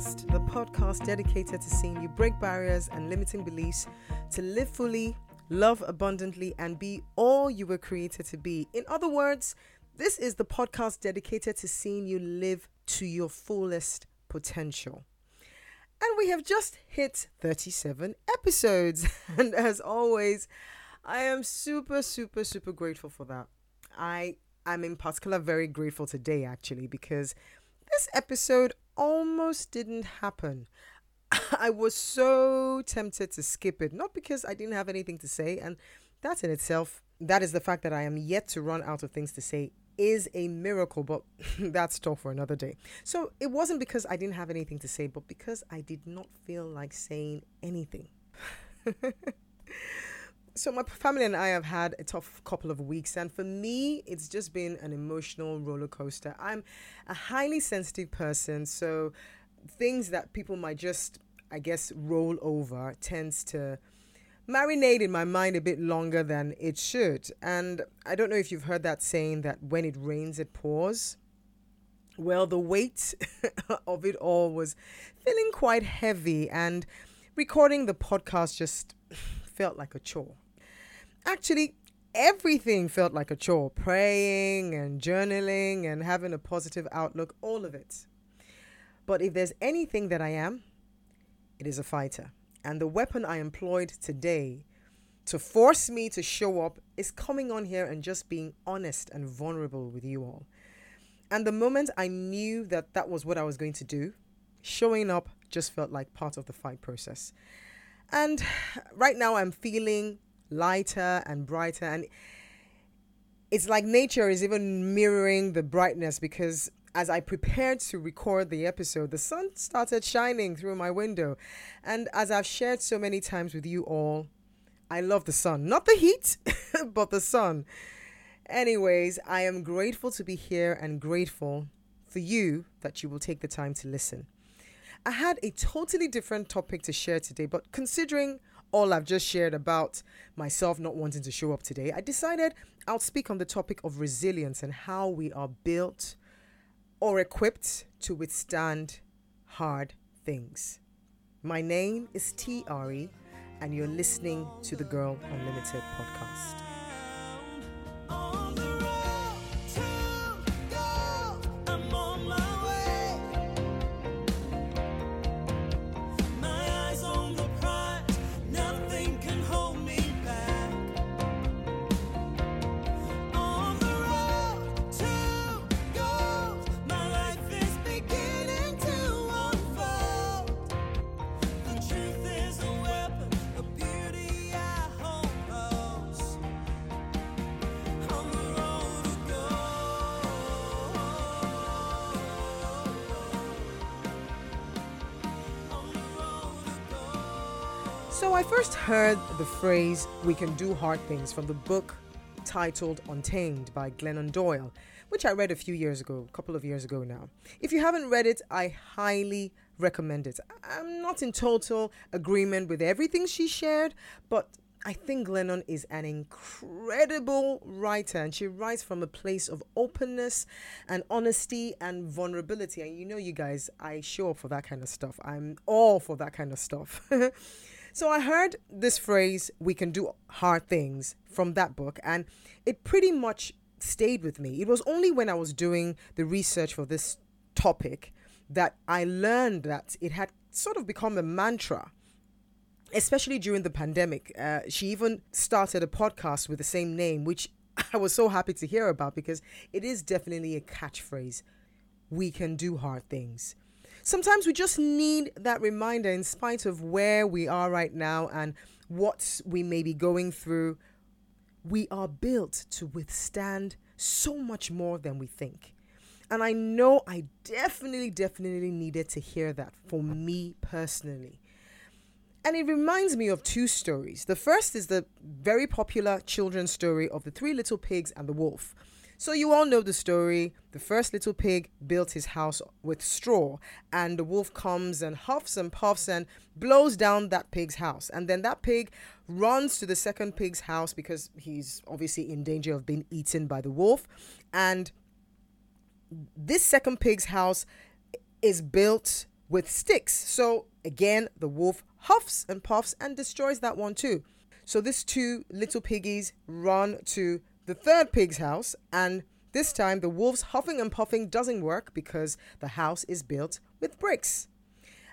Podcast, the podcast dedicated to seeing you break barriers and limiting beliefs to live fully, love abundantly, and be all you were created to be. In other words, this is the podcast dedicated to seeing you live to your fullest potential. And we have just hit 37 episodes. And as always, I am super, super, super grateful for that. I am in particular very grateful today, actually, because this episode almost didn't happen. I was so tempted to skip it, not because I didn't have anything to say, and that in itself, that is the fact that I am yet to run out of things to say is a miracle, but that's talk for another day. So it wasn't because I didn't have anything to say, but because I did not feel like saying anything. so my family and I have had a tough couple of weeks, and for me, it's just been an emotional roller coaster. I'm a highly sensitive person, so things that people might just, I guess, roll over tends to marinate in my mind a bit longer than it should. And I don't know if you've heard that saying that when it rains, it pours. Well, the weight of it all was feeling quite heavy, and recording the podcast just felt like a chore. Actually, everything felt like a chore praying and journaling and having a positive outlook, all of it. But if there's anything that I am, it is a fighter. And the weapon I employed today to force me to show up is coming on here and just being honest and vulnerable with you all. And the moment I knew that that was what I was going to do, showing up just felt like part of the fight process. And right now I'm feeling lighter and brighter and it's like nature is even mirroring the brightness because as I prepared to record the episode, the sun started shining through my window. And as I've shared so many times with you all, I love the sun. Not the heat, but the sun. Anyways, I am grateful to be here and grateful for you that you will take the time to listen. I had a totally different topic to share today, but considering all I've just shared about myself not wanting to show up today, I decided I'll speak on the topic of resilience and how we are built or equipped to withstand hard things. My name is T. And you're listening to the Girl Unlimited podcast. So I first heard the phrase, we can do hard things, from the book titled Untamed by Glennon Doyle, which I read a few years ago, a couple of years ago now. If you haven't read it, I highly recommend it. I'm not in total agreement with everything she shared, but I think Glennon is an incredible writer and she writes from a place of openness and honesty and vulnerability. And you know, you guys, I show up for that kind of stuff. I'm all for that kind of stuff. So I heard this phrase, we can do hard things, from that book, and it pretty much stayed with me. It was only when I was doing the research for this topic that I learned that it had sort of become a mantra. Especially during the pandemic. Uh, she even started a podcast with the same name, which I was so happy to hear about because it is definitely a catchphrase. We can do hard things. Sometimes we just need that reminder in spite of where we are right now and what we may be going through. We are built to withstand so much more than we think. And I know I definitely, definitely needed to hear that for me personally. And it reminds me of two stories. The first is the very popular children's story of the three little pigs and the wolf. So you all know the story. The first little pig built his house with straw, and the wolf comes and huffs and puffs and blows down that pig's house. And then that pig runs to the second pig's house because he's obviously in danger of being eaten by the wolf. And this second pig's house is built with sticks. So again, the wolf huffs and puffs and destroys that one too. So these two little piggies run to the third pig's house, and this time the wolf's huffing and puffing doesn't work because the house is built with bricks.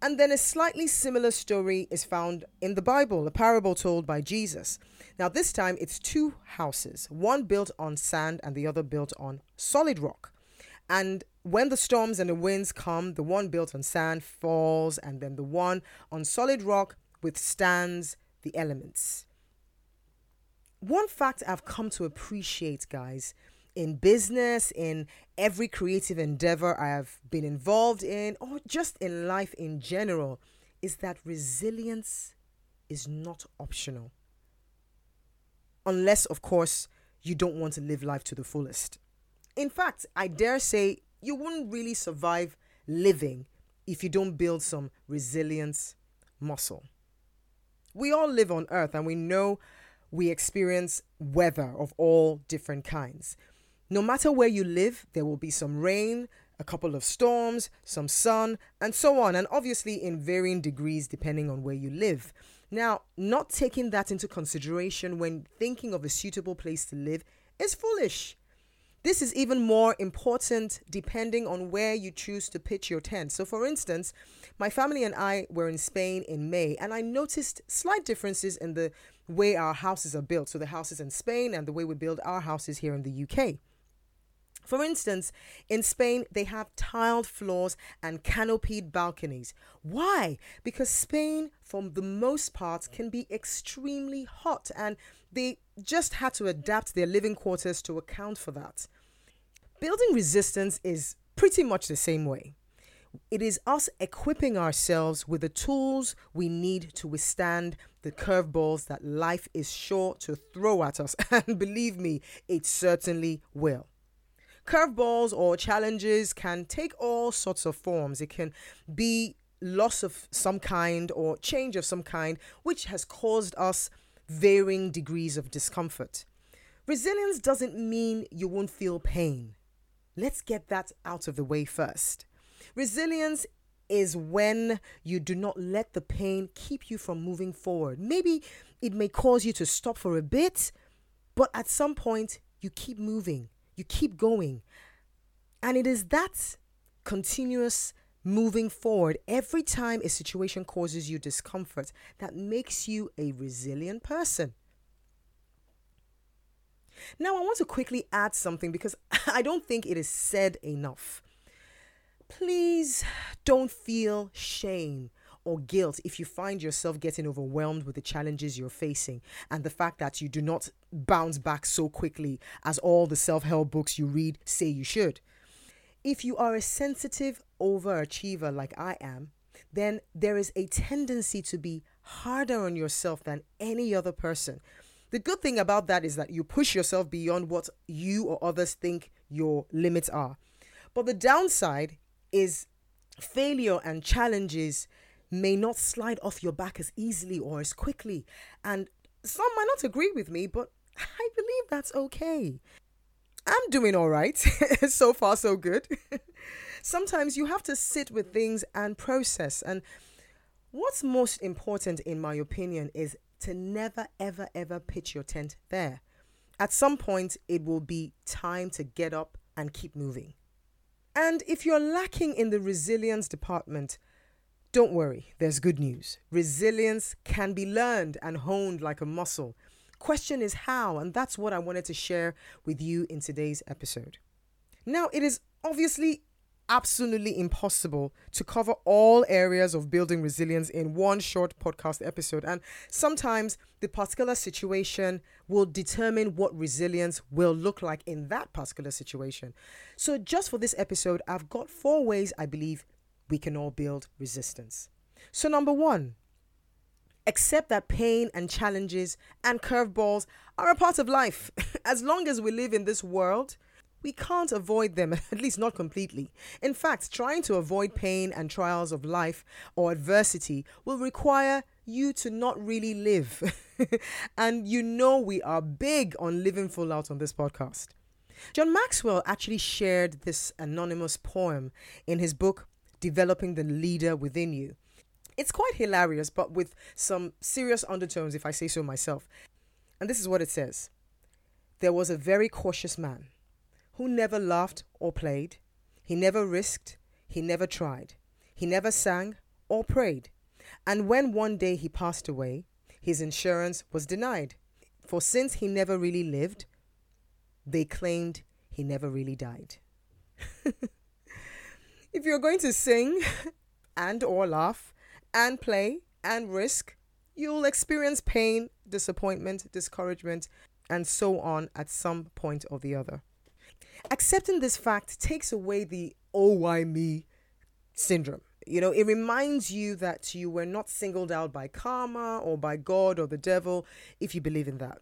And then a slightly similar story is found in the Bible, a parable told by Jesus. Now, this time it's two houses, one built on sand and the other built on solid rock. And when the storms and the winds come, the one built on sand falls, and then the one on solid rock withstands the elements. One fact I've come to appreciate, guys, in business, in every creative endeavor I have been involved in, or just in life in general, is that resilience is not optional. Unless, of course, you don't want to live life to the fullest. In fact, I dare say you wouldn't really survive living if you don't build some resilience muscle. We all live on earth and we know we experience weather of all different kinds. No matter where you live, there will be some rain, a couple of storms, some sun, and so on, and obviously in varying degrees depending on where you live. Now, not taking that into consideration when thinking of a suitable place to live is foolish. This is even more important depending on where you choose to pitch your tent. So, for instance, my family and I were in Spain in May, and I noticed slight differences in the way our houses are built. So, the houses in Spain and the way we build our houses here in the UK. For instance, in Spain, they have tiled floors and canopied balconies. Why? Because Spain, for the most part, can be extremely hot and they just had to adapt their living quarters to account for that. Building resistance is pretty much the same way. It is us equipping ourselves with the tools we need to withstand the curveballs that life is sure to throw at us. And believe me, it certainly will. Curveballs or challenges can take all sorts of forms. It can be loss of some kind or change of some kind, which has caused us varying degrees of discomfort. Resilience doesn't mean you won't feel pain. Let's get that out of the way first. Resilience is when you do not let the pain keep you from moving forward. Maybe it may cause you to stop for a bit, but at some point, you keep moving, you keep going. And it is that continuous moving forward every time a situation causes you discomfort that makes you a resilient person. Now, I want to quickly add something because I don't think it is said enough. Please don't feel shame or guilt if you find yourself getting overwhelmed with the challenges you're facing and the fact that you do not bounce back so quickly as all the self help books you read say you should. If you are a sensitive overachiever like I am, then there is a tendency to be harder on yourself than any other person. The good thing about that is that you push yourself beyond what you or others think your limits are. But the downside is failure and challenges may not slide off your back as easily or as quickly. And some might not agree with me, but I believe that's okay. I'm doing all right. so far, so good. Sometimes you have to sit with things and process. And what's most important, in my opinion, is to never, ever, ever pitch your tent there. At some point, it will be time to get up and keep moving. And if you're lacking in the resilience department, don't worry, there's good news. Resilience can be learned and honed like a muscle. Question is how, and that's what I wanted to share with you in today's episode. Now, it is obviously absolutely impossible to cover all areas of building resilience in one short podcast episode. And sometimes the particular situation will determine what resilience will look like in that particular situation. So, just for this episode, I've got four ways I believe we can all build resistance. So, number one, accept that pain and challenges and curveballs are a part of life. as long as we live in this world, we can't avoid them, at least not completely. In fact, trying to avoid pain and trials of life or adversity will require you to not really live. and you know, we are big on living full out on this podcast. John Maxwell actually shared this anonymous poem in his book, developing the leader within you. It's quite hilarious, but with some serious undertones, if I say so myself. And this is what it says There was a very cautious man who never laughed or played, he never risked, he never tried, he never sang or prayed. And when one day he passed away, his insurance was denied. For since he never really lived, they claimed he never really died. if you're going to sing and or laugh and play and risk, you'll experience pain, disappointment, discouragement, and so on at some point or the other. Accepting this fact takes away the oh why me syndrome. You know, it reminds you that you were not singled out by karma or by God or the devil if you believe in that.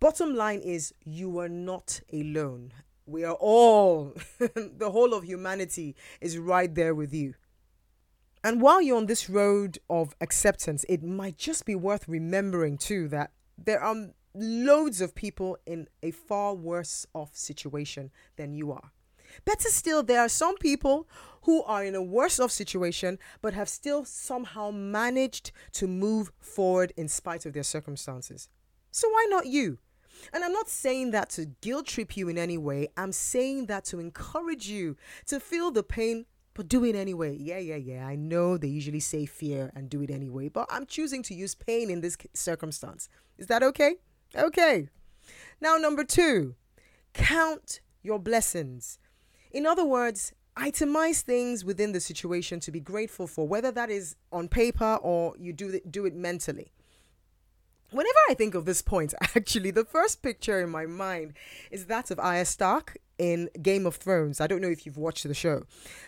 Bottom line is, you are not alone. We are all, the whole of humanity is right there with you. And while you're on this road of acceptance, it might just be worth remembering too that there are loads of people in a far worse off situation than you are. Better still, there are some people who are in a worse off situation but have still somehow managed to move forward in spite of their circumstances. So why not you? And I'm not saying that to guilt trip you in any way. I'm saying that to encourage you to feel the pain, but do it anyway. Yeah, yeah, yeah. I know they usually say fear and do it anyway, but I'm choosing to use pain in this circumstance. Is that okay? Okay. Now, number two, count your blessings. In other words, itemize things within the situation to be grateful for, whether that is on paper or you do it, do it mentally whenever I think of this point, actually, the first picture in my mind is that of Arya Stark in Game of Thrones. I don't know if you've watched the show,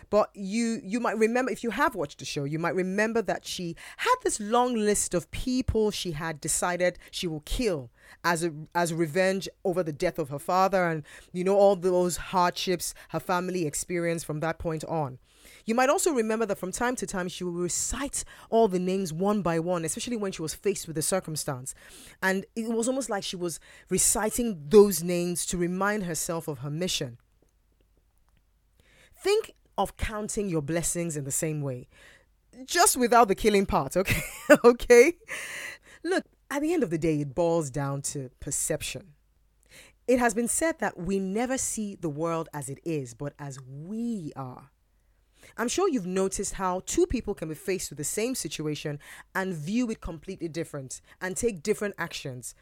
but you you might remember if you have watched the show, you might remember that she had this long list of people she had decided she will kill as a as revenge over the death of her father and you know all those hardships her family experienced from that point on. You might also remember that from time to time she would recite all the names one by one, especially when she was faced with the circumstance. And it was almost like she was reciting those names to remind herself of her mission. Think of counting your blessings in the same way, just without the killing part, okay? okay? Look, at the end of the day, it boils down to perception. It has been said that we never see the world as it is, but as we are. I'm sure you've noticed how two people can be faced with the same situation and view it completely different and take different actions.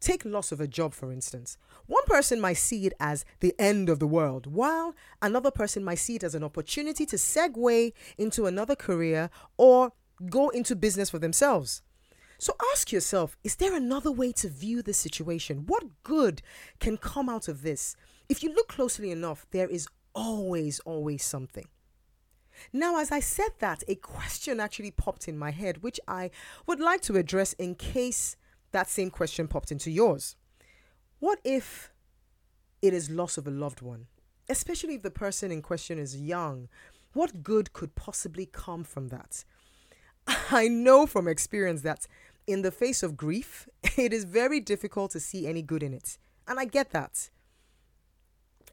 Take loss of a job, for instance. One person might see it as the end of the world, while another person might see it as an opportunity to segue into another career or go into business for themselves. So ask yourself is there another way to view this situation? What good can come out of this? If you look closely enough, there is always, always something. Now, as I said that, a question actually popped in my head, which I would like to address in case that same question popped into yours. What if it is loss of a loved one, especially if the person in question is young? What good could possibly come from that? I know from experience that in the face of grief, it is very difficult to see any good in it. And I get that.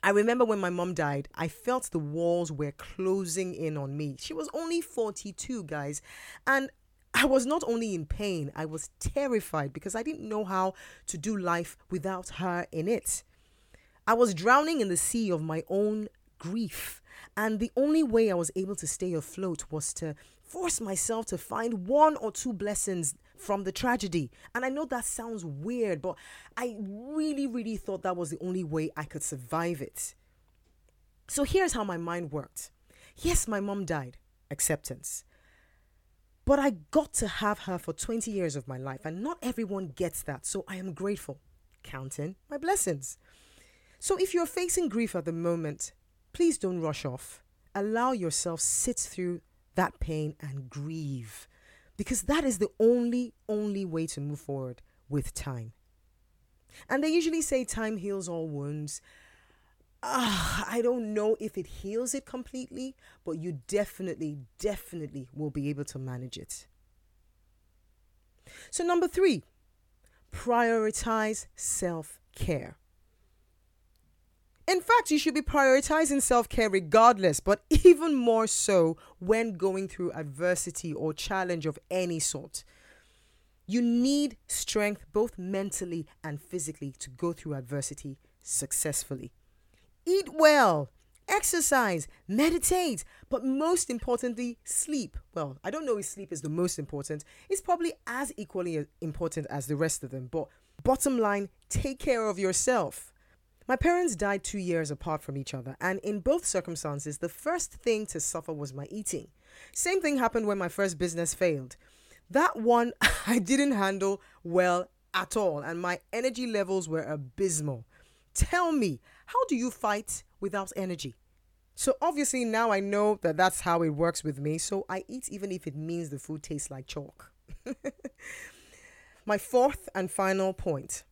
I remember when my mom died, I felt the walls were closing in on me. She was only 42, guys. And I was not only in pain, I was terrified because I didn't know how to do life without her in it. I was drowning in the sea of my own grief. And the only way I was able to stay afloat was to force myself to find one or two blessings from the tragedy. And I know that sounds weird, but I really, really thought that was the only way I could survive it. So here's how my mind worked. Yes, my mom died. Acceptance. But I got to have her for 20 years of my life, and not everyone gets that. So I am grateful. Counting my blessings. So if you're facing grief at the moment, please don't rush off. Allow yourself sit through that pain and grieve because that is the only, only way to move forward with time. And they usually say time heals all wounds. Uh, I don't know if it heals it completely, but you definitely, definitely will be able to manage it. So, number three, prioritize self care. In fact, you should be prioritizing self care regardless, but even more so when going through adversity or challenge of any sort. You need strength both mentally and physically to go through adversity successfully. Eat well, exercise, meditate, but most importantly, sleep. Well, I don't know if sleep is the most important. It's probably as equally important as the rest of them, but bottom line, take care of yourself. My parents died two years apart from each other, and in both circumstances, the first thing to suffer was my eating. Same thing happened when my first business failed. That one I didn't handle well at all, and my energy levels were abysmal. Tell me, how do you fight without energy? So, obviously, now I know that that's how it works with me, so I eat even if it means the food tastes like chalk. my fourth and final point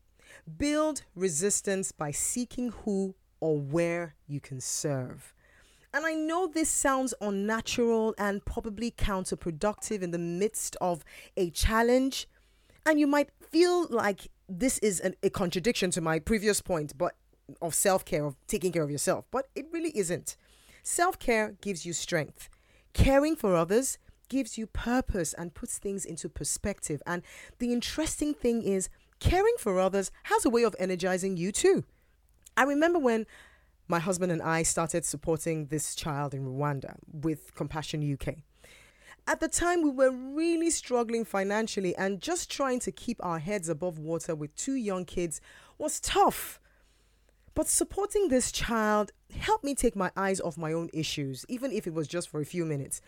build resistance by seeking who or where you can serve. And I know this sounds unnatural and probably counterproductive in the midst of a challenge. And you might feel like this is an, a contradiction to my previous point, but of self-care, of taking care of yourself, but it really isn't. Self-care gives you strength. Caring for others gives you purpose and puts things into perspective. And the interesting thing is caring for others has a way of energizing you too. I remember when my husband and I started supporting this child in Rwanda with Compassion UK. At the time, we were really struggling financially, and just trying to keep our heads above water with two young kids was tough. But supporting this child helped me take my eyes off my own issues, even if it was just for a few minutes.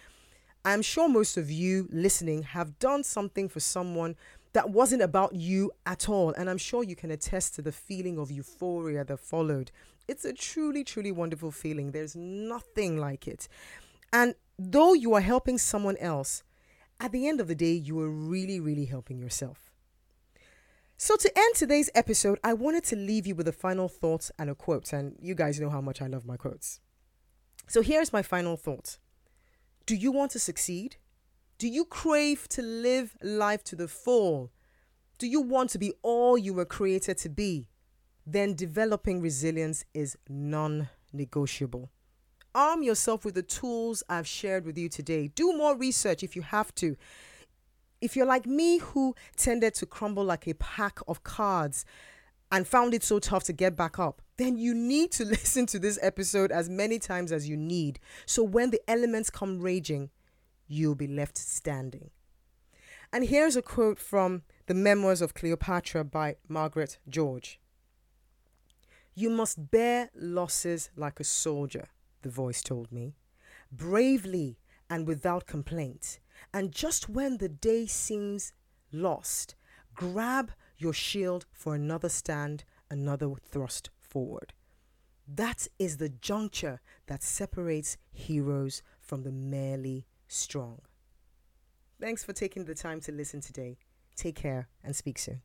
I'm sure most of you listening have done something for someone that wasn't about you at all, and I'm sure you can attest to the feeling of euphoria that followed. It's a truly, truly wonderful feeling. There's nothing like it. And though you are helping someone else, at the end of the day, you are really, really helping yourself. So, to end today's episode, I wanted to leave you with a final thought and a quote. And you guys know how much I love my quotes. So, here's my final thought Do you want to succeed? Do you crave to live life to the full? Do you want to be all you were created to be? Then developing resilience is non negotiable. Arm yourself with the tools I've shared with you today. Do more research if you have to. If you're like me, who tended to crumble like a pack of cards and found it so tough to get back up, then you need to listen to this episode as many times as you need. So when the elements come raging, you'll be left standing. And here's a quote from The Memoirs of Cleopatra by Margaret George You must bear losses like a soldier the voice told me, bravely and without complaint. And just when the day seems lost, grab your shield for another stand, another thrust forward. That is the juncture that separates heroes from the merely strong. Thanks for taking the time to listen today. Take care and speak soon.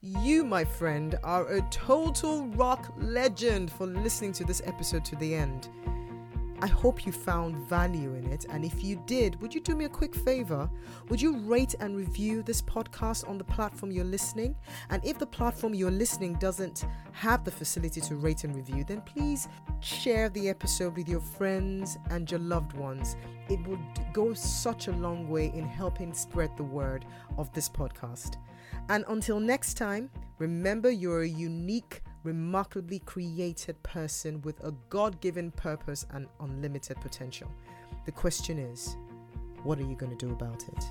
You, my friend, are a total rock legend for listening to this episode to the end. I hope you found value in it. And if you did, would you do me a quick favor? Would you rate and review this podcast on the platform you're listening? And if the platform you're listening doesn't have the facility to rate and review, then please share the episode with your friends and your loved ones. It would go such a long way in helping spread the word of this podcast. And until next time, remember you're a unique, remarkably created person with a God given purpose and unlimited potential. The question is, what are you going to do about it?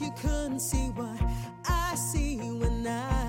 You couldn't see what I see you I.